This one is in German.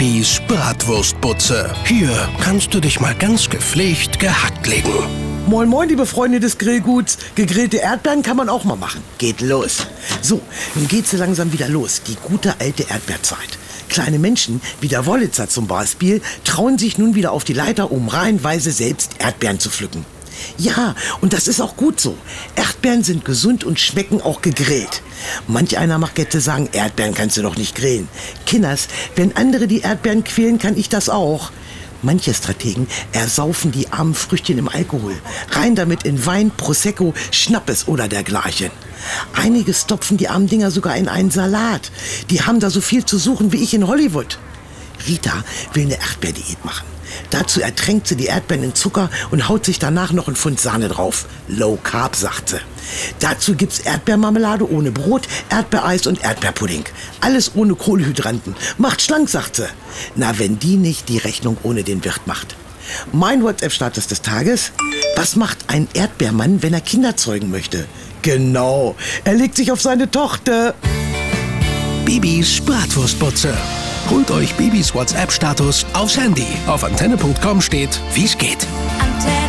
Bibis Bratwurstbutze. Hier kannst du dich mal ganz gepflegt gehackt legen. Moin moin, liebe Freunde des Grillguts. Gegrillte Erdbeeren kann man auch mal machen. Geht los. So, nun geht's so langsam wieder los. Die gute alte Erdbeerzeit. Kleine Menschen, wie der Wollitzer zum Beispiel, trauen sich nun wieder auf die Leiter, um reihenweise selbst Erdbeeren zu pflücken. Ja, und das ist auch gut so. Erdbeeren sind gesund und schmecken auch gegrillt. Manch einer mag jetzt sagen, Erdbeeren kannst du doch nicht grillen. Kinders, wenn andere die Erdbeeren quälen, kann ich das auch. Manche Strategen ersaufen die armen Früchtchen im Alkohol. Rein damit in Wein, Prosecco, Schnappes oder dergleichen. Einige stopfen die armen Dinger sogar in einen Salat. Die haben da so viel zu suchen wie ich in Hollywood. Rita will eine Erdbeerdiät machen. Dazu ertränkt sie die Erdbeeren in Zucker und haut sich danach noch einen Pfund Sahne drauf. Low Carb, sagt sie. Dazu gibt's Erdbeermarmelade ohne Brot, Erdbeereis und Erdbeerpudding. Alles ohne Kohlenhydranten. Macht schlank, sagt sie. Na, wenn die nicht die Rechnung ohne den Wirt macht. Mein WhatsApp-Status des Tages. Was macht ein Erdbeermann, wenn er Kinder zeugen möchte? Genau, er legt sich auf seine Tochter. Bibis Bratwurstbutze. Holt euch Bibis WhatsApp-Status aufs Handy. Auf antenne.com steht, wie's geht. Antenne.